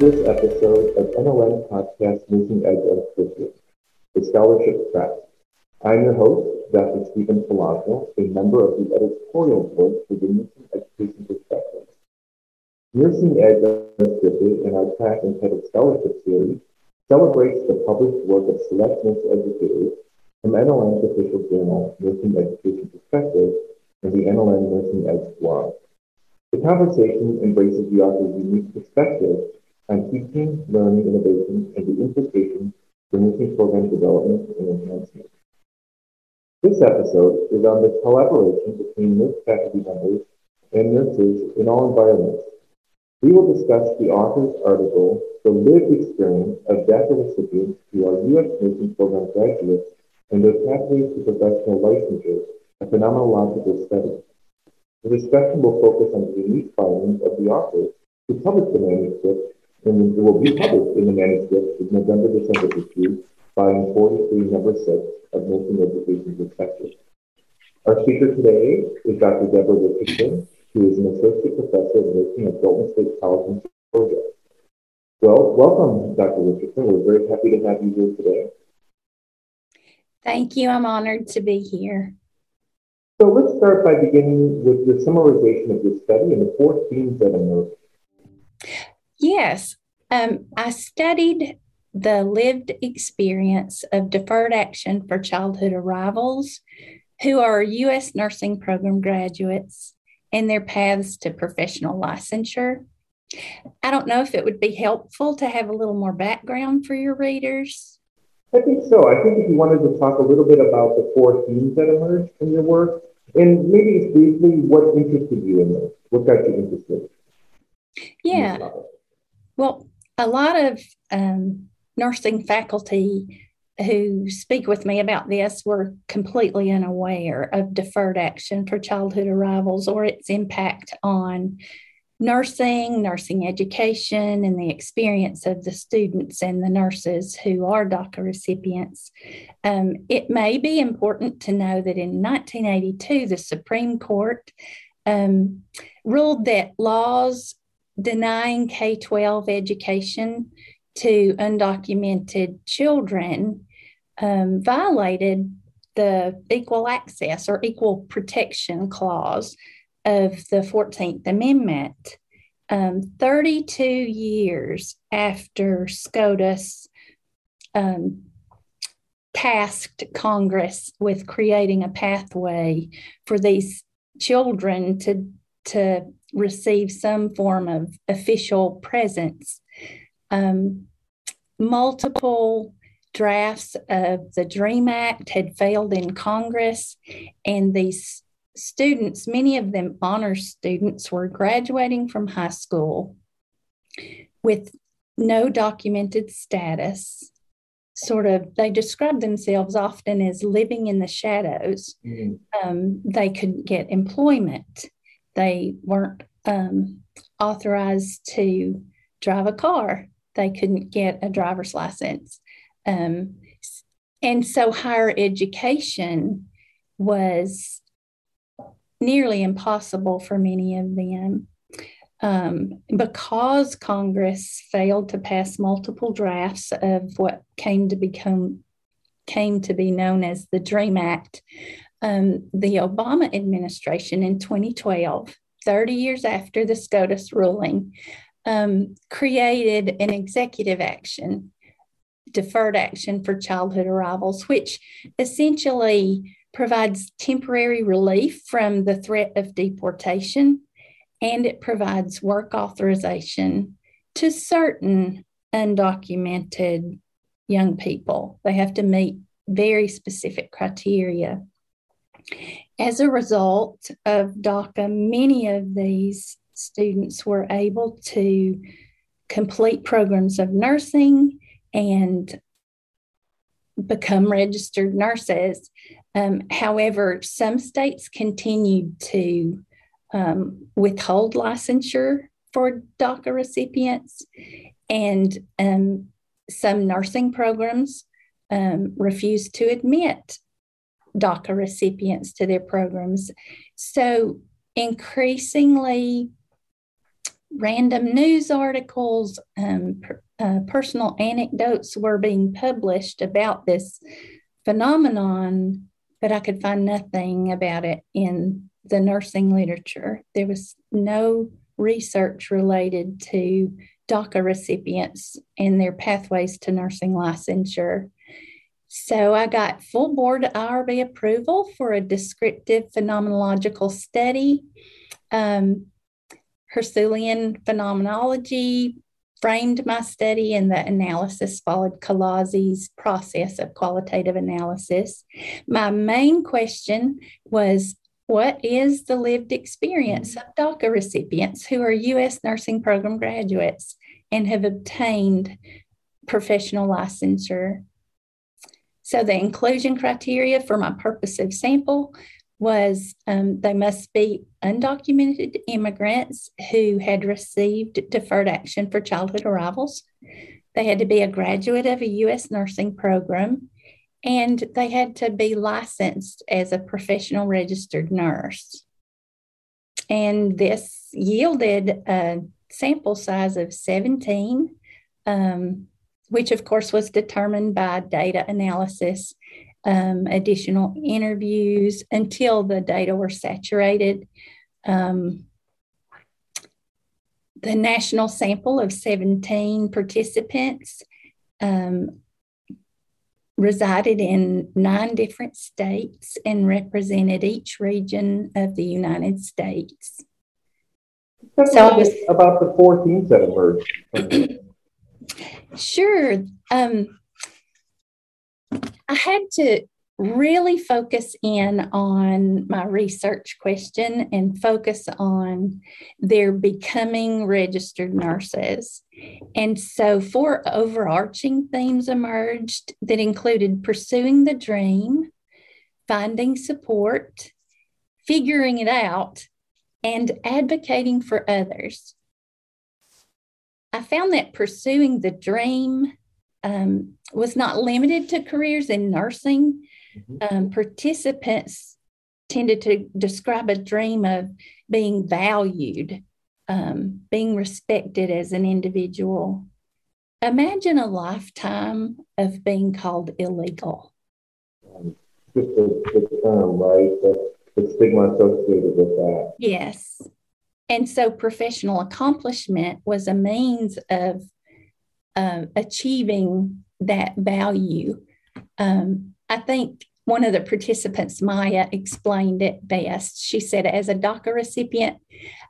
This episode of NLN Podcast Nursing Edge Education, the Scholarship Track. I'm your host, Dr. Stephen Palazzo, a member of the editorial board for the Nursing Education Perspective. Nursing Edge Unscripted in our track entitled Scholarship Series celebrates the published work of select nurse educators from NLN's official journal, Nursing Education Perspective, and the NLN Nursing Edge blog. The conversation embraces the author's unique perspective on teaching, learning, innovation, and the implications for nursing program development and enhancement. This episode is on the collaboration between nurse faculty members and nurses in all environments. We will discuss the author's article, The Lived Experience of DACA Recipients who are U.S. Nursing Program Graduates and Their Pathways to Professional Licensure, a Phenomenological Study. The discussion will focus on the unique findings of the author who published the manuscript, and it will be published in the manuscript in November-December issue, volume 43, number 6 of Nursing Education Perspective. Our speaker today is Dr. Deborah Richardson, who is an associate professor of nursing at Dalton State College in Georgia. Well, welcome, Dr. Richardson. We're very happy to have you here today. Thank you. I'm honored to be here. So let's start by beginning with the summarization of your study and the four themes that emerged. Yes, um, I studied the lived experience of deferred action for childhood arrivals who are U.S. nursing program graduates and their paths to professional licensure. I don't know if it would be helpful to have a little more background for your readers. I think so. I think if you wanted to talk a little bit about the four themes that emerged from your work, and maybe briefly, what interested you in this? What got you interested? Yeah. In well, a lot of um, nursing faculty who speak with me about this were completely unaware of deferred action for childhood arrivals or its impact on nursing, nursing education, and the experience of the students and the nurses who are DACA recipients. Um, it may be important to know that in 1982, the Supreme Court um, ruled that laws denying K 12 education to undocumented children um, violated the Equal Access or Equal Protection Clause of the 14th Amendment. Um, 32 years after SCOTUS um, tasked Congress with creating a pathway for these children to, to receive some form of official presence. Um, multiple drafts of the DREAM Act had failed in Congress, and these students, many of them honor students, were graduating from high school with no documented status. Sort of, they describe themselves often as living in the shadows. Mm-hmm. Um, they couldn't get employment. They weren't um, authorized to drive a car. They couldn't get a driver's license. Um, and so higher education was nearly impossible for many of them. Um, because Congress failed to pass multiple drafts of what came to become came to be known as the DREAM Act, um, the Obama administration in 2012, 30 years after the SCOTUS ruling, um, created an executive action, deferred action for childhood arrivals, which essentially provides temporary relief from the threat of deportation, and it provides work authorization to certain undocumented young people. They have to meet very specific criteria. As a result of DACA, many of these students were able to complete programs of nursing and become registered nurses. Um, however, some states continued to um, withhold licensure for DACA recipients, and um, some nursing programs um, refused to admit DACA recipients to their programs. So, increasingly, random news articles, um, per, uh, personal anecdotes were being published about this phenomenon, but I could find nothing about it in the nursing literature. There was no research related to DACA recipients and their pathways to nursing licensure. So I got full board IRB approval for a descriptive phenomenological study. Um, Husserlian phenomenology framed my study, and the analysis followed Colaizzi's process of qualitative analysis. My main question was what is the lived experience of DACA recipients who are U.S. nursing program graduates and have obtained professional licensure? So, the inclusion criteria for my purposive sample was um, they must be undocumented immigrants who had received deferred action for childhood arrivals. They had to be a graduate of a U.S. nursing program, and they had to be licensed as a professional registered nurse. And this yielded a sample size of 17, um, which of course was determined by data analysis um, additional interviews until the data were saturated. Um, the national sample of 17 participants um, resided in nine different states and represented each region of the United States. so I was, about the 14 that emerged. Sure. Um, I had to really focus in on my research question and focus on their becoming registered nurses. And so, four overarching themes emerged that included pursuing the dream, finding support, figuring it out, and advocating for others. I found that pursuing the dream um, was not limited to careers in nursing. Mm-hmm. Um, participants tended to describe a dream of being valued, um, being respected as an individual. Imagine a lifetime of being called illegal. Just the, the term, right? The, the stigma associated with that. Yes. And so professional accomplishment was a means of uh, achieving that value. Um, I think one of the participants, Maya, explained it best. She said, as a DACA recipient,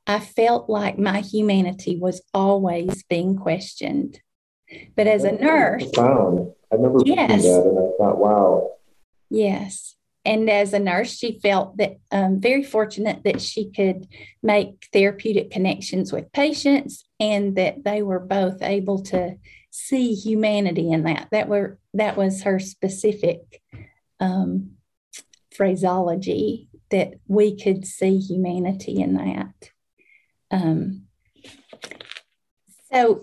I felt like my humanity was always being questioned. But as a nurse, profound. I remember yes. that and I thought, wow. Yes. And as a nurse, she felt that um, very fortunate that she could make therapeutic connections with patients and that they were both able to see humanity in that. That were that was her specific um, phraseology that we could see humanity in that. Um, so,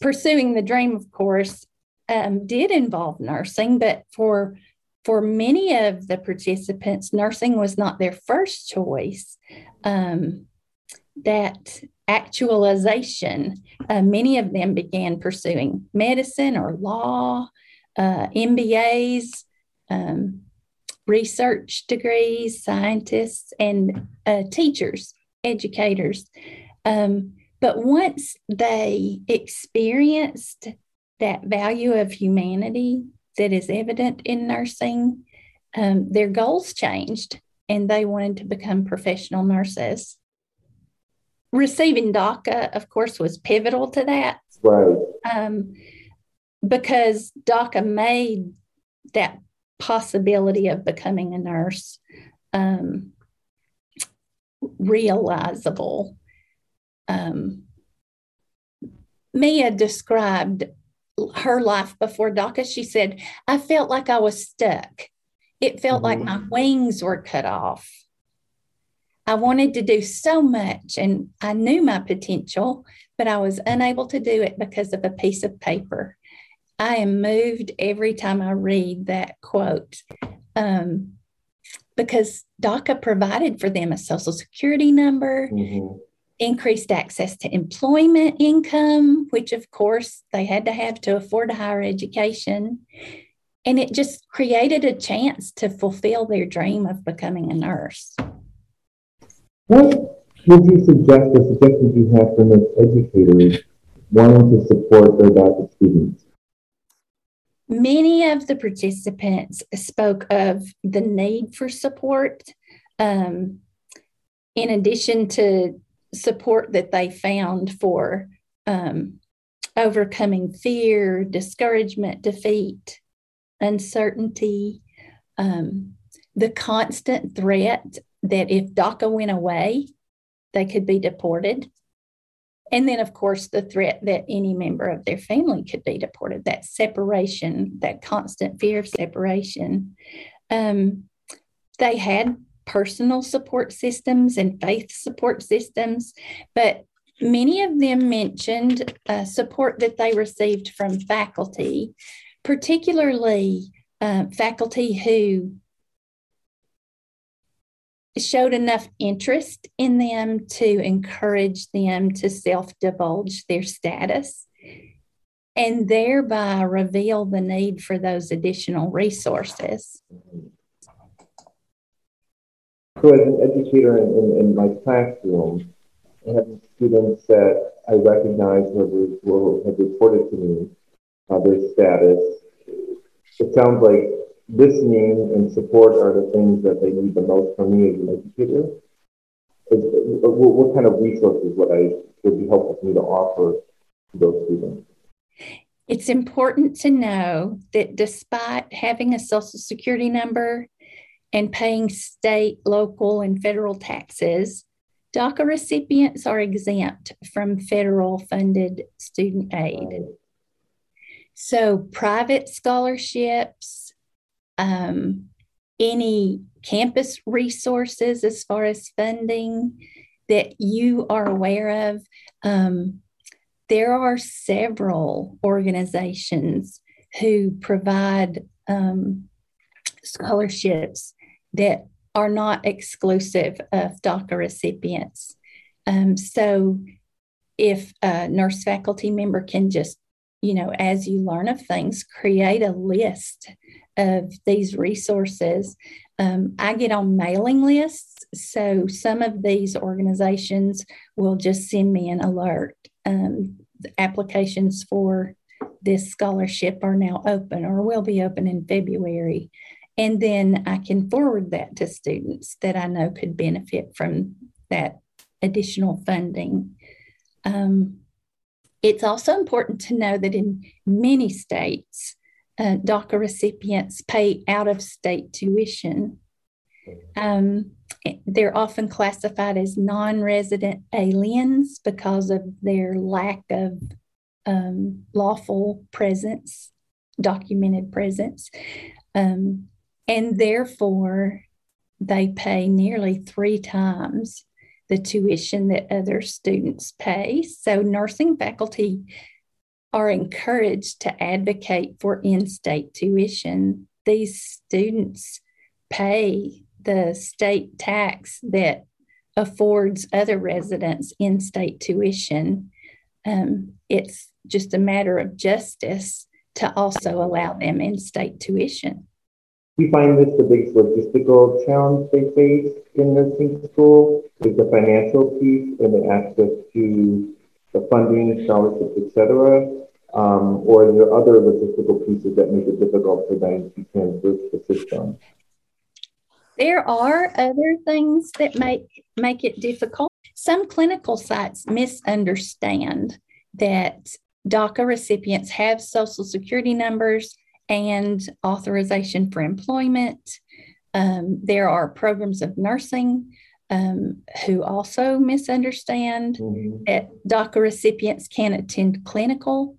pursuing the dream, of course, um, did involve nursing, but for for many of the participants, nursing was not their first choice. Um, that actualization, uh, many of them began pursuing medicine or law, uh, MBAs, um, research degrees, scientists, and uh, teachers, educators. Um, but once they experienced that value of humanity that is evident in nursing, um, their goals changed and they wanted to become professional nurses receiving DACA, of course, was pivotal to that. Right. Um, because DACA made that possibility of becoming a nurse um, realizable. Um, Mia described her life before DACA. She said, I felt like I was stuck. It felt mm-hmm. like my wings were cut off. I wanted to do so much and I knew my potential, but I was unable to do it because of a piece of paper. I am moved every time I read that quote um, because DACA provided for them a social security number. Mm-hmm. Increased access to employment income, which of course they had to have to afford a higher education. And it just created a chance to fulfill their dream of becoming a nurse. What would you suggest the suggestions you have for nurse educators wanting to support their DACA students? Many of the participants spoke of the need for support. Um, in addition to support that they found for um, overcoming fear, discouragement, defeat, uncertainty, um, the constant threat that if DACA went away, they could be deported. And then, of course, the threat that any member of their family could be deported, that separation, that constant fear of separation. Um, they had personal support systems and faith support systems, but many of them mentioned uh, support that they received from faculty, particularly uh, faculty who showed enough interest in them to encourage them to self divulge their status and thereby reveal the need for those additional resources. So, as an educator in, in, in my classroom, have students that I recognize have, have reported to me uh, their status. It sounds like listening and support are the things that they need the most from me as an educator. Is, what, what kind of resources would I would be helpful for me to offer to those students? It's important to know that despite having a social security number and paying state, local, and federal taxes, DACA recipients are exempt from federal funded student aid. So, private scholarships, um, any campus resources as far as funding that you are aware of, um, there are several organizations who provide um, scholarships that are not exclusive of DACA recipients. Um, so if a nurse faculty member can just, you know, as you learn of things, create a list of these resources. Um, I get on mailing lists, so some of these organizations will just send me an alert. Um, applications for this scholarship are now open or will be open in February. And then I can forward that to students that I know could benefit from that additional funding. Um, it's also important to know that in many states, uh, DACA recipients pay out of state tuition. Um, they're often classified as non resident aliens because of their lack of um, lawful presence, documented presence. Um, and therefore they pay nearly three times the tuition that other students pay. So, nursing faculty are encouraged to advocate for in state tuition. These students pay the state tax that affords other residents in state tuition. Um, it's just a matter of justice to also allow them in state tuition we find this the biggest logistical challenge they face in nursing school is the financial piece and the access to the funding, scholarships, etc. Um, or are there other logistical pieces that make it difficult for them to transverse the system? There are other things that make make it difficult. Some clinical sites misunderstand that DACA recipients have social security numbers and authorization for employment. Um, there are programs of nursing um, who also misunderstand mm-hmm. that DACA recipients can attend clinical.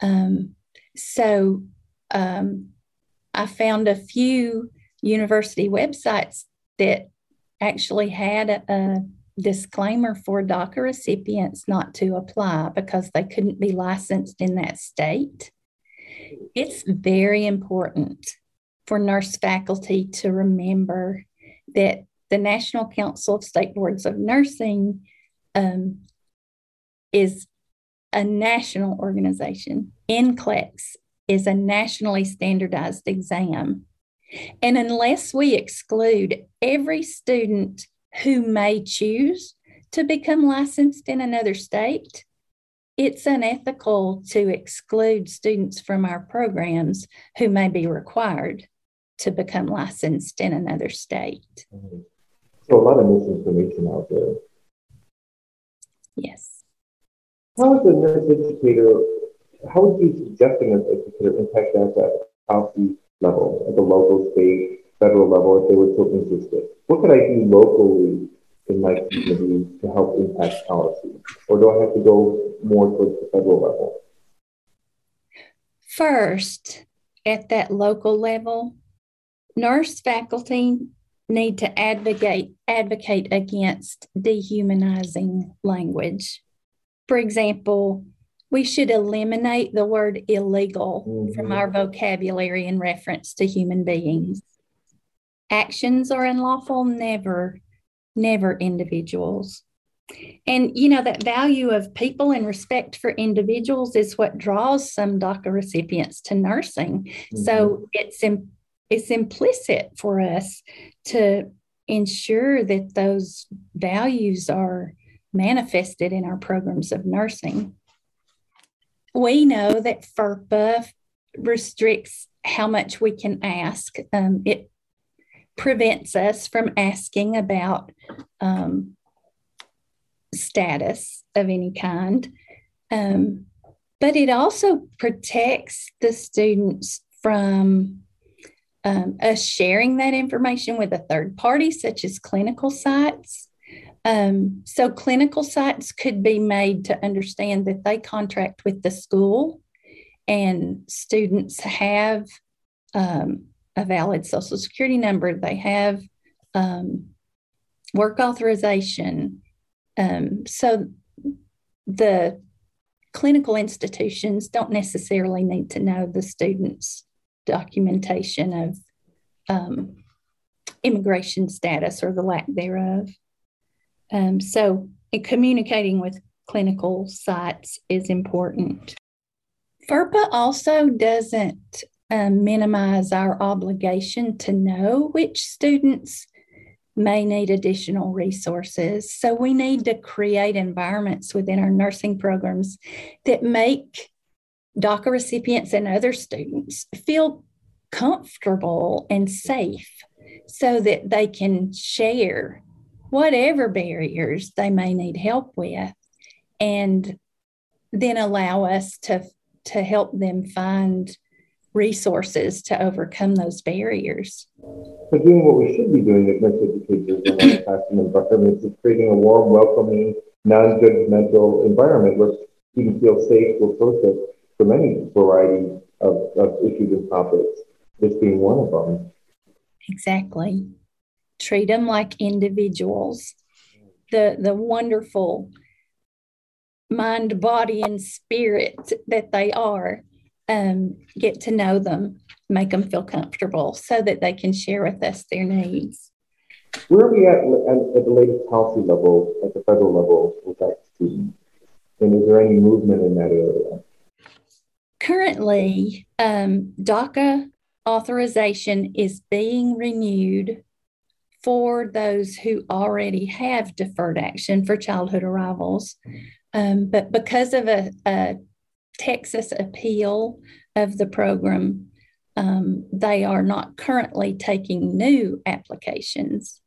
Um, so um, I found a few university websites that actually had a, a disclaimer for DACA recipients not to apply because they couldn't be licensed in that state. It's very important for nurse faculty to remember that the National Council of State Boards of Nursing um, is a national organization. NCLEX is a nationally standardized exam. And unless we exclude every student who may choose to become licensed in another state, it's unethical to exclude students from our programs who may be required to become licensed in another state. Mm-hmm. So, a lot of misinformation out there. Yes. How is a nurse educator, how would you suggest a nurse educator impact that at policy level, at the local, state, federal level, if they were so interested? What could I do locally in my community to help impact policy? Or do I have to go more towards the federal level? First, at that local level, nurse faculty need to advocate advocate against dehumanizing language. For example, we should eliminate the word illegal mm-hmm. from our vocabulary in reference to human beings. Actions are unlawful, never, never individuals. And you know, that value of people and respect for individuals is what draws some DACA recipients to nursing. Mm-hmm. So it's it's implicit for us to ensure that those values are manifested in our programs of nursing. We know that FERPA restricts how much we can ask. Um, it prevents us from asking about um, status of any kind. Um, but it also protects the students from um, us sharing that information with a third party, such as clinical sites. Um, so, clinical sites could be made to understand that they contract with the school and students have um, a valid social security number, they have um, work authorization. Um, so, the clinical institutions don't necessarily need to know the students documentation of um, immigration status or the lack thereof. Um, so, communicating with clinical sites is important. FERPA also doesn't um, minimize our obligation to know which students may need additional resources. So, we need to create environments within our nursing programs that make DACA recipients and other students feel comfortable and safe so that they can share whatever barriers they may need help with and then allow us to to help them find resources to overcome those barriers. So doing what we should be doing as educators in our classroom environment is creating a warm, welcoming, non-judgmental environment where students feel safe to process from any variety of, of issues and topics, this being one of them. Exactly. Treat them like individuals. The, the wonderful mind, body, and spirit that they are. Um, get to know them, make them feel comfortable so that they can share with us their needs. Where are we at, at, the latest policy level, at the federal level with that student? And is there any movement in that area? Currently, um, DACA authorization is being renewed for those who already have deferred action for childhood arrivals. Um, but because of a, a, Texas appeal of the program, um, they are not currently taking new applications.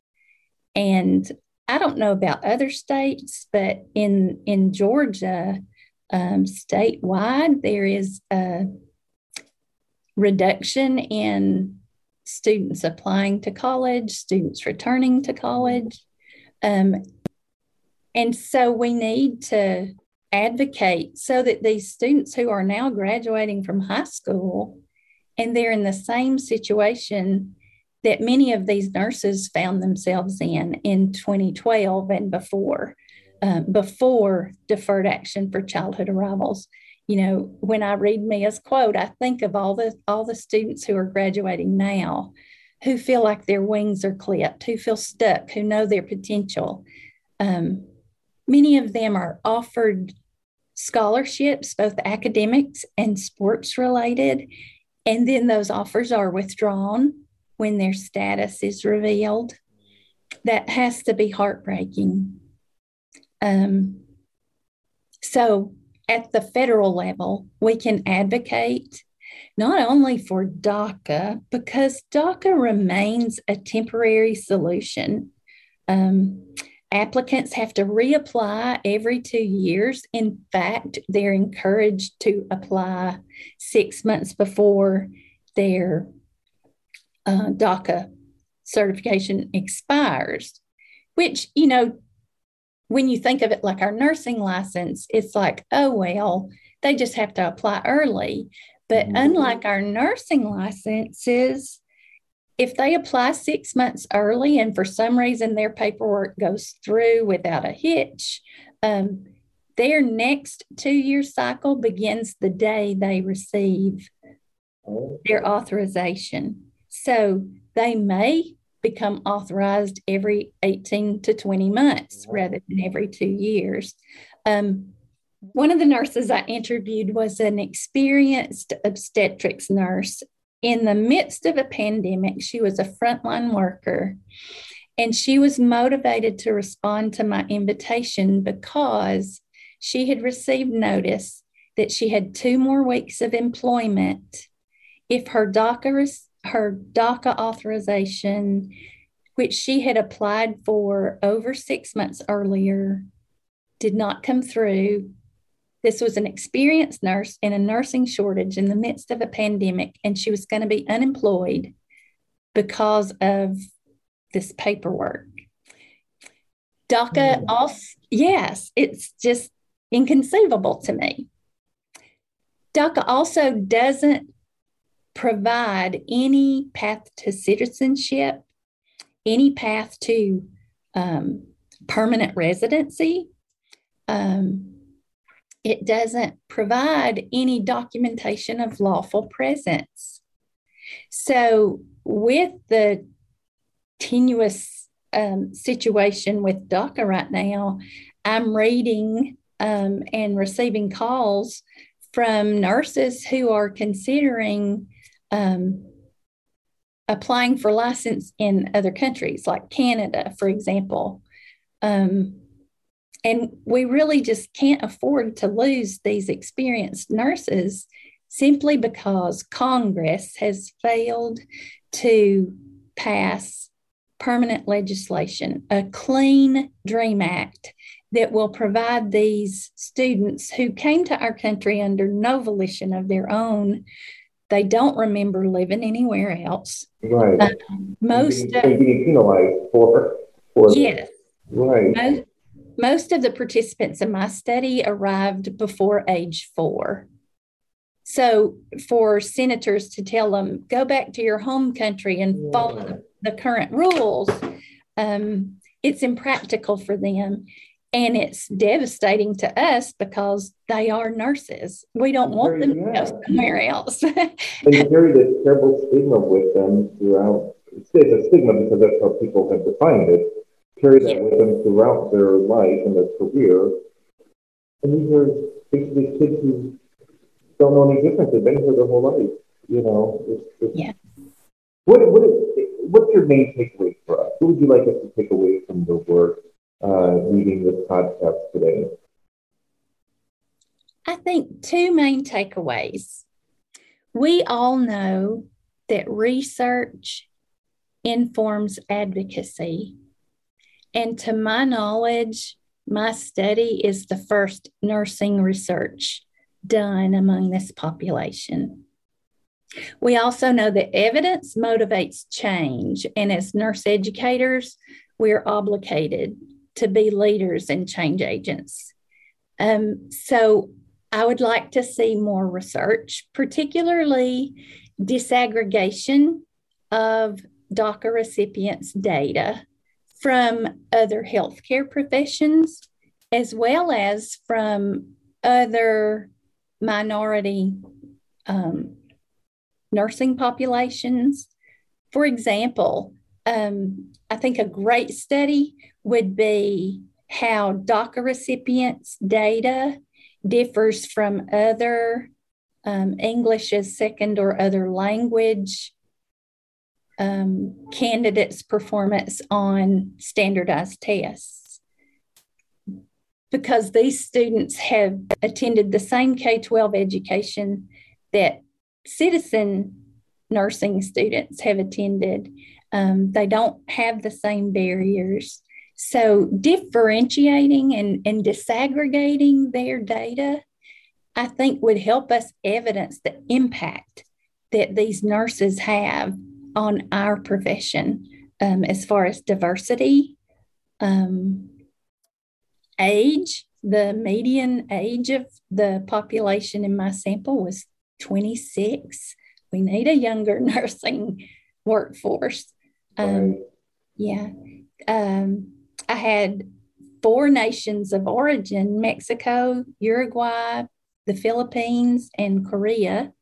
And I don't know about other states, but in, in Georgia, um, statewide, there is a reduction in students applying to college, students returning to college. Um, and so we need to advocate so that these students who are now graduating from high school and they're in the same situation that many of these nurses found themselves in in 2012 and before um, before deferred action for childhood arrivals. You know, when I read Mia's quote, I think of all the all the students who are graduating now who feel like their wings are clipped, who feel stuck, who know their potential. Um, many of them are offered scholarships, both academics and sports related. And then those offers are withdrawn when their status is revealed. That has to be heartbreaking. Um, so, at the federal level, we can advocate not only for DACA, because DACA remains a temporary solution. Um, applicants have to reapply every two years. In fact, they're encouraged to apply six months before their uh, DACA certification expires, which, you know, when you think of it like our nursing license, it's like, oh, well, they just have to apply early. But mm-hmm. unlike our nursing licenses, if they apply six months early and for some reason their paperwork goes through without a hitch, um, their next two year cycle begins the day they receive their authorization. So they may become authorized every 18 to 20 months rather than every two years. Um, one of the nurses I interviewed was an experienced obstetrics nurse. In the midst of a pandemic, she was a frontline worker and she was motivated to respond to my invitation because she had received notice that she had two more weeks of employment. If her DACA, her DACA authorization, which she had applied for over six months earlier, did not come through this was an experienced nurse in a nursing shortage in the midst of a pandemic, and she was going to be unemployed because of this paperwork. DACA, mm. also, yes, it's just inconceivable to me. DACA also doesn't provide any path to citizenship, any path to um, permanent residency. Um, it doesn't provide any documentation of lawful presence. So, with the tenuous um, situation with DACA right now, I'm reading um, and receiving calls from nurses who are considering um, applying for license in other countries, like Canada, for example. Um, and we really just can't afford to lose these experienced nurses simply because Congress has failed to pass permanent legislation, a clean DREAM Act that will provide these students who came to our country under no volition of their own. They don't remember living anywhere else. Right. Uh, most being, being penalized for, for yes. Right. Most, most of the participants in my study arrived before age four. So, for senators to tell them, go back to your home country and follow the, current rules, um, it's impractical for them. And it's devastating to us because they are nurses. We don't want them to go somewhere else. and you carry this terrible stigma with them throughout. It's a stigma because that's how people have defined it carry that yeah. with them throughout their life and their career. And these are basically kids who don't know any different. They've been here their whole life. You know, it's, it's, yeah. What, what is, what's your main takeaway for us? What would you like us to take away from the work uh, reading this podcast today? I think two main takeaways. We all know that research informs advocacy and to my knowledge, my study is the first nursing research done among this population. We also know that evidence motivates change, and as nurse educators, we're obligated to be leaders and change agents. Um, so, I would like to see more research, particularly disaggregation of DACA recipients' data from other healthcare professions as well as from other minority um, nursing populations. For example, um, I think a great study would be how DACA recipients' data differs from other um, English as second or other language um, candidates' performance on standardized tests. Because these students have attended the same K 12 education that citizen nursing students have attended, um, they don't have the same barriers. So, differentiating and, and disaggregating their data, I think, would help us evidence the impact that these nurses have on our profession um, as far as diversity, um, age. The median age of the population in my sample was 26. We need a younger nursing workforce. Um, yeah. Um, I had four nations of origin Mexico, Uruguay, the Philippines, and Korea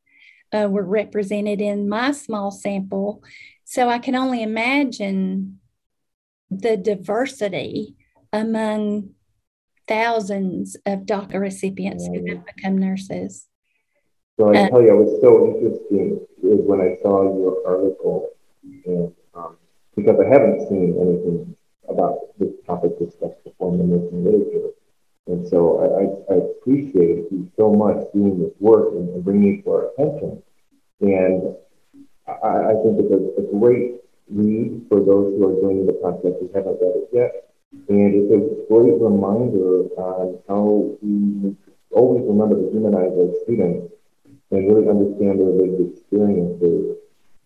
uh, were represented in my small sample. So I can only imagine the diversity among thousands of DACA recipients who have become nurses. So I uh, tell you, it was so interesting is when I saw your article, and um, because I haven't seen anything about this topic discussed before in the nursing literature. And so I, I, I, appreciate you so much doing this work and, and bringing it to our attention. And I, I think it's a, a, great read for those who are joining the process who haven't read it yet. And it's a great reminder on uh, how we always remember to humanize our students and really understand their lived experiences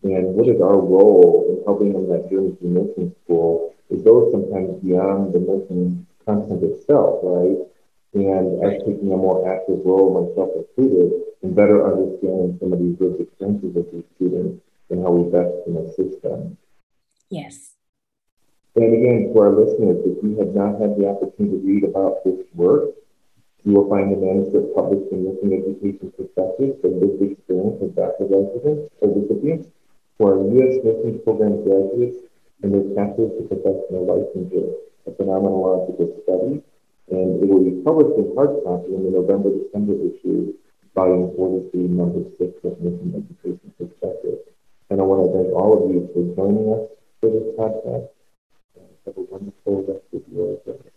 and what is our role in helping them that journey through nursing school it goes sometimes beyond the nursing content itself, right? And as taking a more active role, myself included, in better understanding some of these lived experiences of these students and how we best can assist them. Yes. And again, for our listeners, if you have not had the opportunity to read about this work, you will find the manuscript published in Nursing Education Perspectives, the lived experience of DACA residents or recipients for our U.S. nursing program graduates and their pathways to professional licensure, a phenomenological study, and it will be published in hard copy in the November-December issue, volume 43, number 6 of Nursing Education Perspective. And I want to thank all of you for joining us for this podcast. Have a wonderful rest of your day.